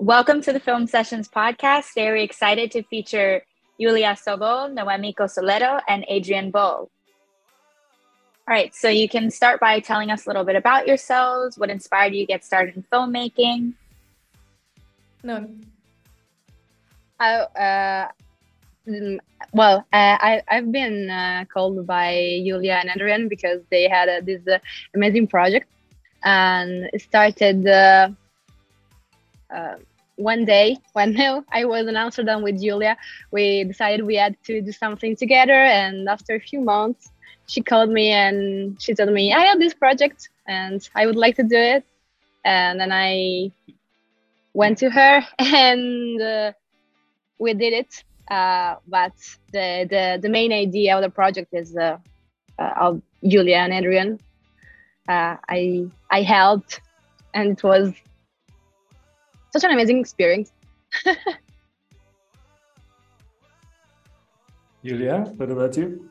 Welcome to the Film Sessions podcast. Very excited to feature Yuliia Sobol, Noemi Cosoleto, and Adrian Bol. All right, so you can start by telling us a little bit about yourselves, what inspired you to get started in filmmaking. No. Uh, uh, well, uh, I, I've been uh, called by Julia and Adrian because they had uh, this uh, amazing project and started uh, one day when I was in Amsterdam with Julia. We decided we had to do something together, and after a few months, she called me and she told me I have this project and I would like to do it. And then I went to her and uh, we did it. Uh, but the, the the main idea of the project is uh, uh of Julia and Adrian. Uh, I I helped, and it was such an amazing experience. Julia, what about you?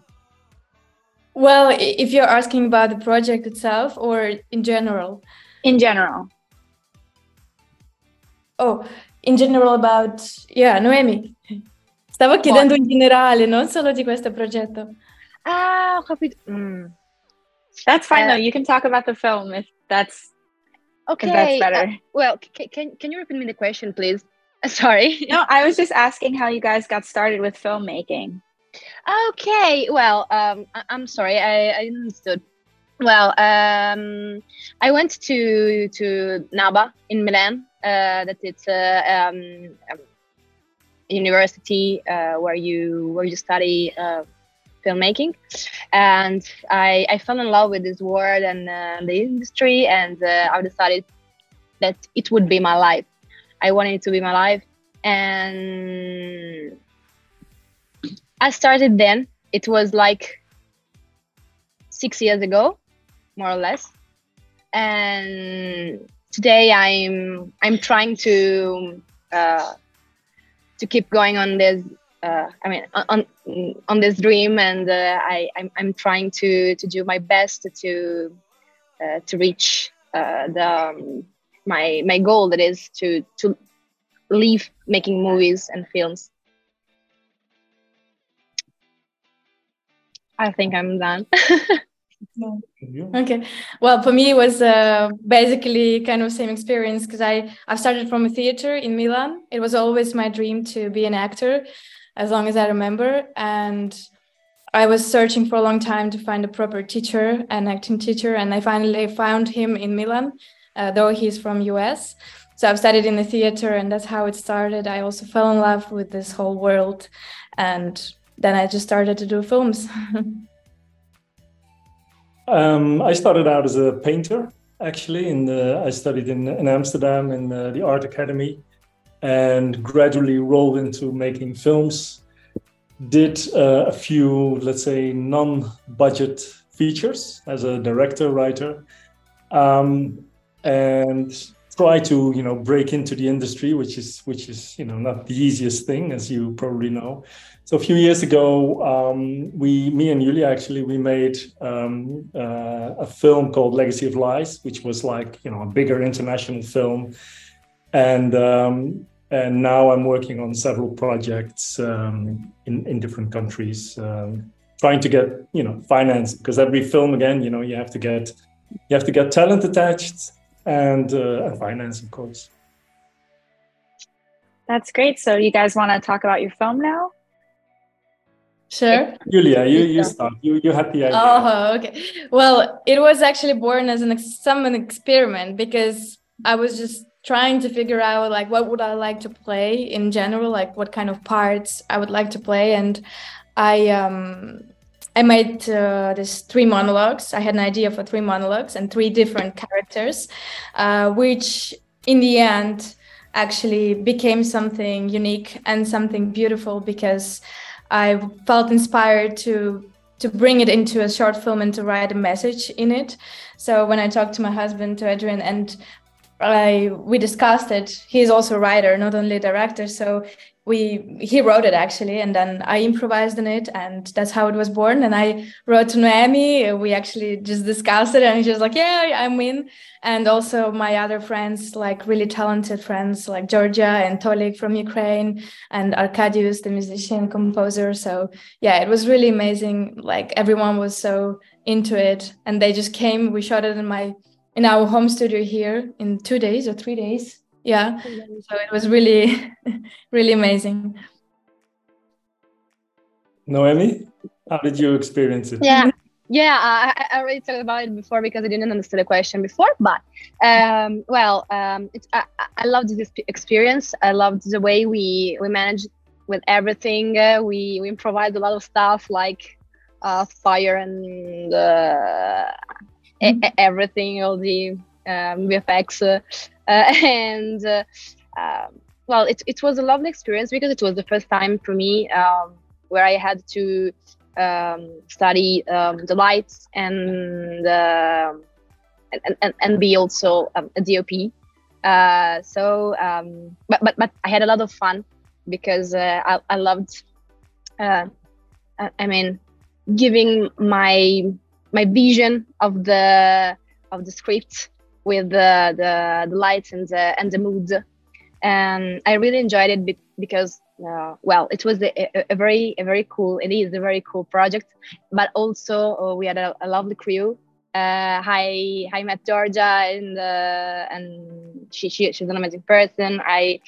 Well, if you're asking about the project itself or in general? In general. Oh, in general about, yeah, Noemi. Stavo chiedendo in generale, non solo di questo progetto. Ah, ho capito. Mm. That's fine uh, though. You can talk about the film if that's okay. That's better. Uh, well, c- can can you repeat me the question, please? Sorry. No, I was just asking how you guys got started with filmmaking. Okay. Well, um, I- am sorry. I, I understood. Well, um, I went to to NABA in Milan. Uh, that it's a um, um, university uh, where you where you study uh, filmmaking. And I, I fell in love with this world and uh, the industry and uh, i decided that it would be my life. I wanted it to be my life. And i started then. It was like six years ago more or less. And today i'm i'm trying to uh, to keep going on this uh, I mean, on on this dream, and uh, I I'm, I'm trying to to do my best to uh, to reach uh, the um, my my goal that is to to leave making movies and films. I think I'm done. okay well for me it was uh, basically kind of same experience because i i started from a theater in milan it was always my dream to be an actor as long as I remember. And I was searching for a long time to find a proper teacher, an acting teacher, and I finally found him in Milan, uh, though he's from US. So I've studied in the theater, and that's how it started. I also fell in love with this whole world, and then I just started to do films. um, I started out as a painter, actually. In the I studied in, in Amsterdam in the, the Art Academy, and gradually rolled into making films. Did uh, a few, let's say, non budget features as a director, writer, um, and try to you know break into the industry which is which is you know not the easiest thing as you probably know so a few years ago um, we me and Julia actually we made um, uh, a film called legacy of lies which was like you know a bigger international film and um, and now I'm working on several projects um, in in different countries, um, trying to get you know finance because every film again you know you have to get you have to get talent attached and uh, and finance of course. That's great. So you guys want to talk about your film now? Sure. Julia, you, you start. You, you had the idea. Oh, okay. Well, it was actually born as an some an experiment because I was just trying to figure out like what would I like to play in general, like what kind of parts I would like to play, and I um, I made uh, this three monologues. I had an idea for three monologues and three different characters, uh, which in the end actually became something unique and something beautiful because I felt inspired to to bring it into a short film and to write a message in it. So when I talked to my husband, to Adrian, and I we discussed it. He's also a writer, not only a director. So we he wrote it actually and then i improvised in it and that's how it was born. And i wrote to noemi. We actually just discussed it and she was like yeah i'm in. And also my other friends like really talented friends like georgia and tolik from ukraine and arkadius the musician composer. So yeah it was really amazing. Like everyone was so into it and they just came. We shot it in my in our home studio here in two days or three days. Yeah. So it was really really amazing. Noemi how did you experience it? Yeah. Yeah I, I already talked about it before because i didn't understand the question before but um, well um, I, I loved this experience. I loved the way we we managed with everything. Uh, we we improvised a lot of stuff like uh, fire and uh, mm-hmm. everything all the um, vfx uh, uh, and uh, um, well, it, it was a lovely experience because it was the first time for me um, where I had to um, study um, the lights and, uh, and, and, and be also um, a DOP. Uh, so, um, but, but, but I had a lot of fun because uh, I, I loved, uh, I mean, giving my my vision of the of the script with the, the, the lights and the and the mood. And i really enjoyed it because uh, well it was a, a, very a very cool it is a very cool project but also uh, we had a, a, lovely crew. Uh, hi hi met georgia and uh, and she, she she's an amazing person. I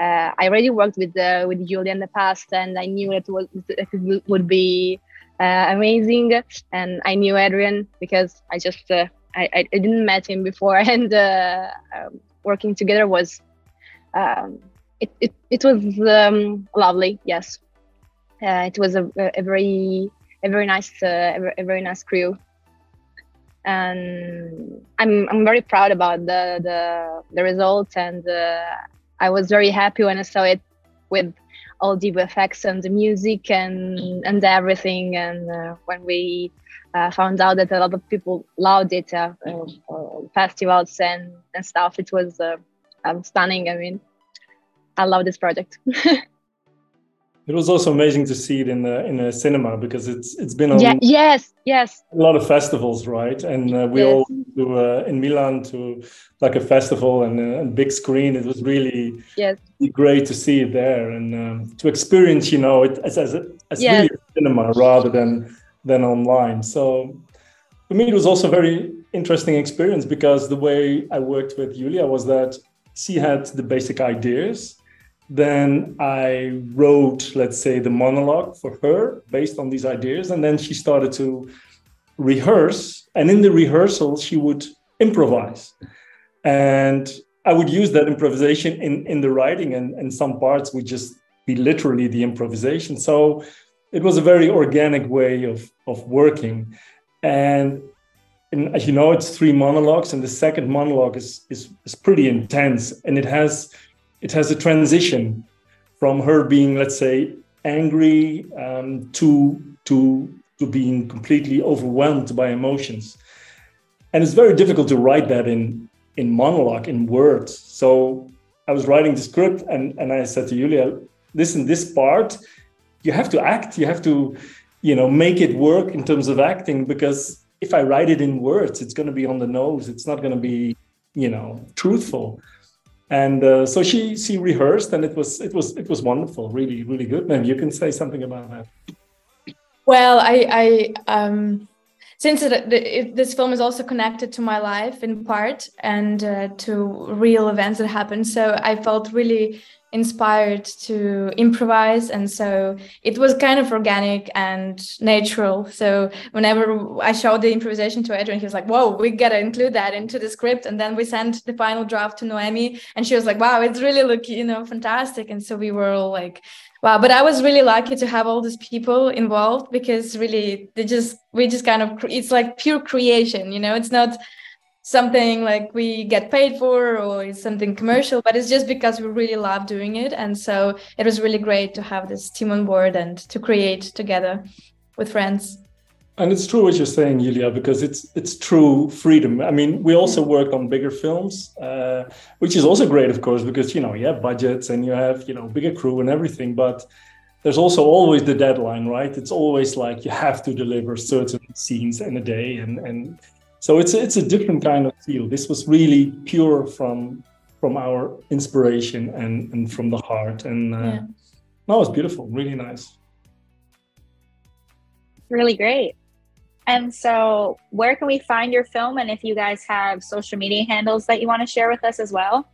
uh, i already worked with uh, with julia in the past and i knew it was it would be uh, amazing. And i knew adrian because i just I, I, didn't met him before, and uh, um, working together was um, it, it, it was um, lovely. Yes, uh, it was a, a, very a very nice uh, a, very nice crew, and I'm I'm very proud about the the the results, and uh, I was very happy when I saw it with all the effects and the music and and everything, and uh, when we uh, found out that a lot of people loved it, uh, uh, festivals and, and stuff. It was uh, stunning. I mean, I love this project. it was also amazing to see it in the in a cinema because it's it's been on yeah, yes yes a lot of festivals right and uh, we yes. all do uh, in Milan to like a festival and a big screen it was really yes great to see it there and um, to experience you know it as as, as yes. really a cinema rather than than online. So for me, it was also a very interesting experience because the way I worked with Julia was that she had the basic ideas. Then I wrote, let's say, the monologue for her based on these ideas. And then she started to rehearse. And in the rehearsal, she would improvise. And I would use that improvisation in, in the writing, and, and some parts would just be literally the improvisation. So it was a very organic way of of working and, and as you know it's three monologues and the second monologue is, is is pretty intense and it has it has a transition from her being let's say angry um, to to to being completely overwhelmed by emotions. And it's very difficult to write that in in monologue in words. So i was writing the script and and i said to julia listen this part you have to act. You have to you know make it work in terms of acting because if i write it in words it's going to be on the nose. It's not going to be you know truthful and uh, so she she rehearsed and it was it was it was wonderful really really good. Maybe you can say something about that. Well i i um since it, it, this film is also connected to my life in part and uh, to real events that happened. So i felt really inspired to improvise and so it was kind of organic and natural. So whenever i showed the improvisation to adrian he was like whoa we gotta include that into the script. And then we sent the final draft to noemi and she was like wow it's really look you know fantastic. And so we were all like wow. But i was really lucky to have all these people involved because really they just we just kind of it's like pure creation you know? It's not something like we get paid for or it's something commercial but it's just because we really love doing it and so it was really great to have this team on board and to create together with friends and it's true what you're saying, Julia, because it's it's true freedom. I mean, we also work on bigger films, uh, which is also great, of course, because you know you have budgets and you have you know bigger crew and everything. But there's also always the deadline, right? It's always like you have to deliver certain scenes in a day, and and so it's it's a different kind of feel. This was really pure from from our inspiration and and from the heart, and uh, yeah. no, it's beautiful, really nice. Really great. And so, where can we find your film? And if you guys have social media handles that you want to share with us as well?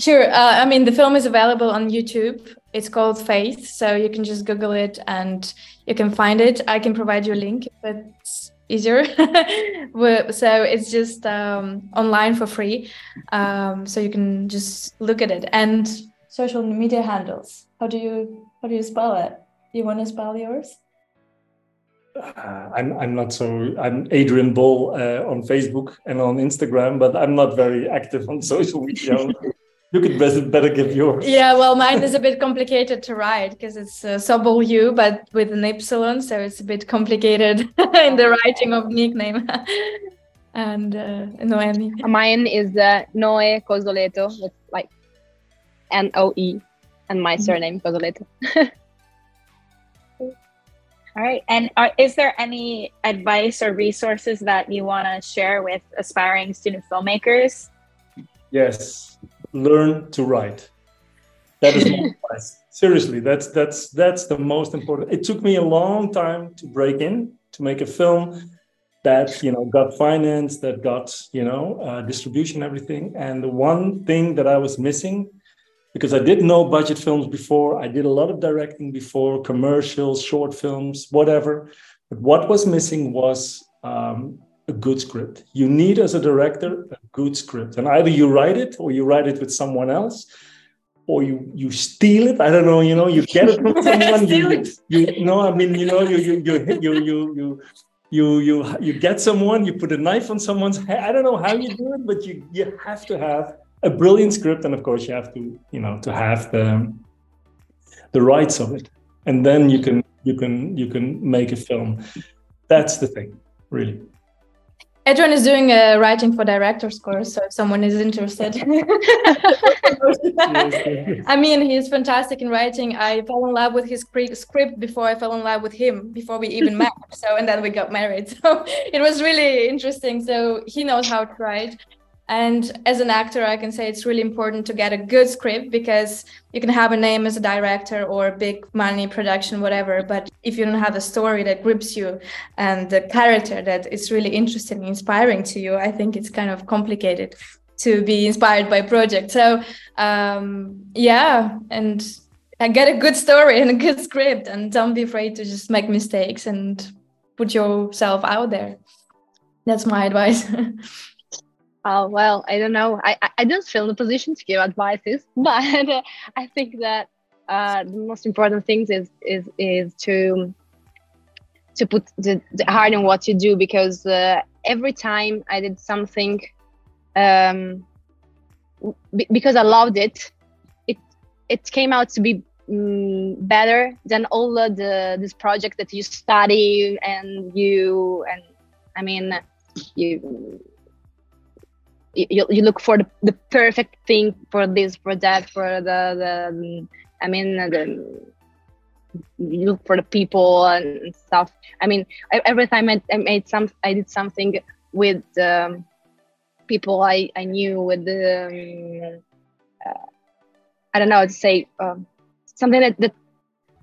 Sure. Uh, I mean, the film is available on YouTube. It's called Faith. So you can just Google it and you can find it. I can provide you a link if it's easier. so it's just um, online for free. Um, so you can just look at it. And social media handles. How do you how do you spell it? You want to spell yours? uh, I'm I'm not so I'm Adrian Bol uh, on Facebook and on Instagram, but I'm not very active on social media. you could better, better give yours. Yeah, well, mine is a bit complicated to write because it's uh, Sobol U, but with an epsilon, so it's a bit complicated in the writing of nickname. and uh, Noemi. Mine is uh, Noe Cosoleto, with like N O E, and my mm-hmm. surname Cosoleto. All right. And are, is there any advice or resources that you want to share with aspiring student filmmakers? Yes. Learn to write. That is my advice. Seriously, that's that's that's the most important. It took me a long time to break in to make a film that you know got finance, that got you know uh, distribution, everything. And the one thing that I was missing because I did know budget films before. I did a lot of directing before, commercials, short films, whatever. But what was missing was um, a good script. You need, as a director, a good script. And either you write it or you write it with someone else or you, you steal it. I don't know, you know, you get it from someone. you, you, know, I mean, you know, you, you, you, you, you, you you you you get someone you put a knife on someone's head i don't know how you do it but you you have to have a brilliant script and of course you have to you know to have the the rights of it and then you can you can you can make a film that's the thing really Adrian is doing a writing for director's course, so if someone is interested. I mean, he's fantastic in writing. I fell in love with his script before I fell in love with him, before we even met. So, and then we got married. So it was really interesting. So he knows how to write. And as an actor, I can say it's really important to get a good script because you can have a name as a director or big money production, whatever. But if you don't have a story that grips you and the character that is really interesting, and inspiring to you, I think it's kind of complicated to be inspired by a project. So, um, yeah, and get a good story and a good script, and don't be afraid to just make mistakes and put yourself out there. That's my advice. Oh well, I don't know. I I don't feel in the position to give advices, but uh, I think that uh, the most important things is is is to to put the, the heart in what you do because uh, every time I did something um, b- because I loved it, it it came out to be um, better than all the this project that you study and you and I mean you you, you look for the, the perfect thing for this project for the, the i mean the you look for the people and stuff. I mean every time i, I made some i did something with um, people i i knew with the um, uh, i don't know how to say um, something that, that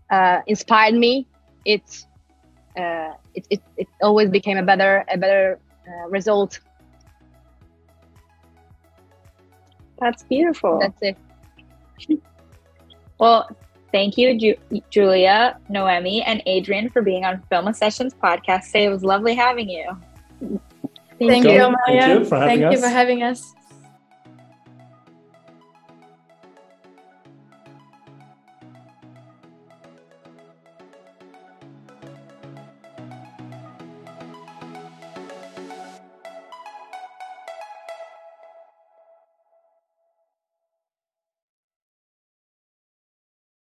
uh, inspired me. It, uh, it it it always became a better a better uh, result That's beautiful. That's it. well, thank you, Ju- Julia, Noemi, and Adrian for being on Film Sessions podcast today. It was lovely having you. Thank, thank you, Amalia. Thank you for having, thank us. You for having us.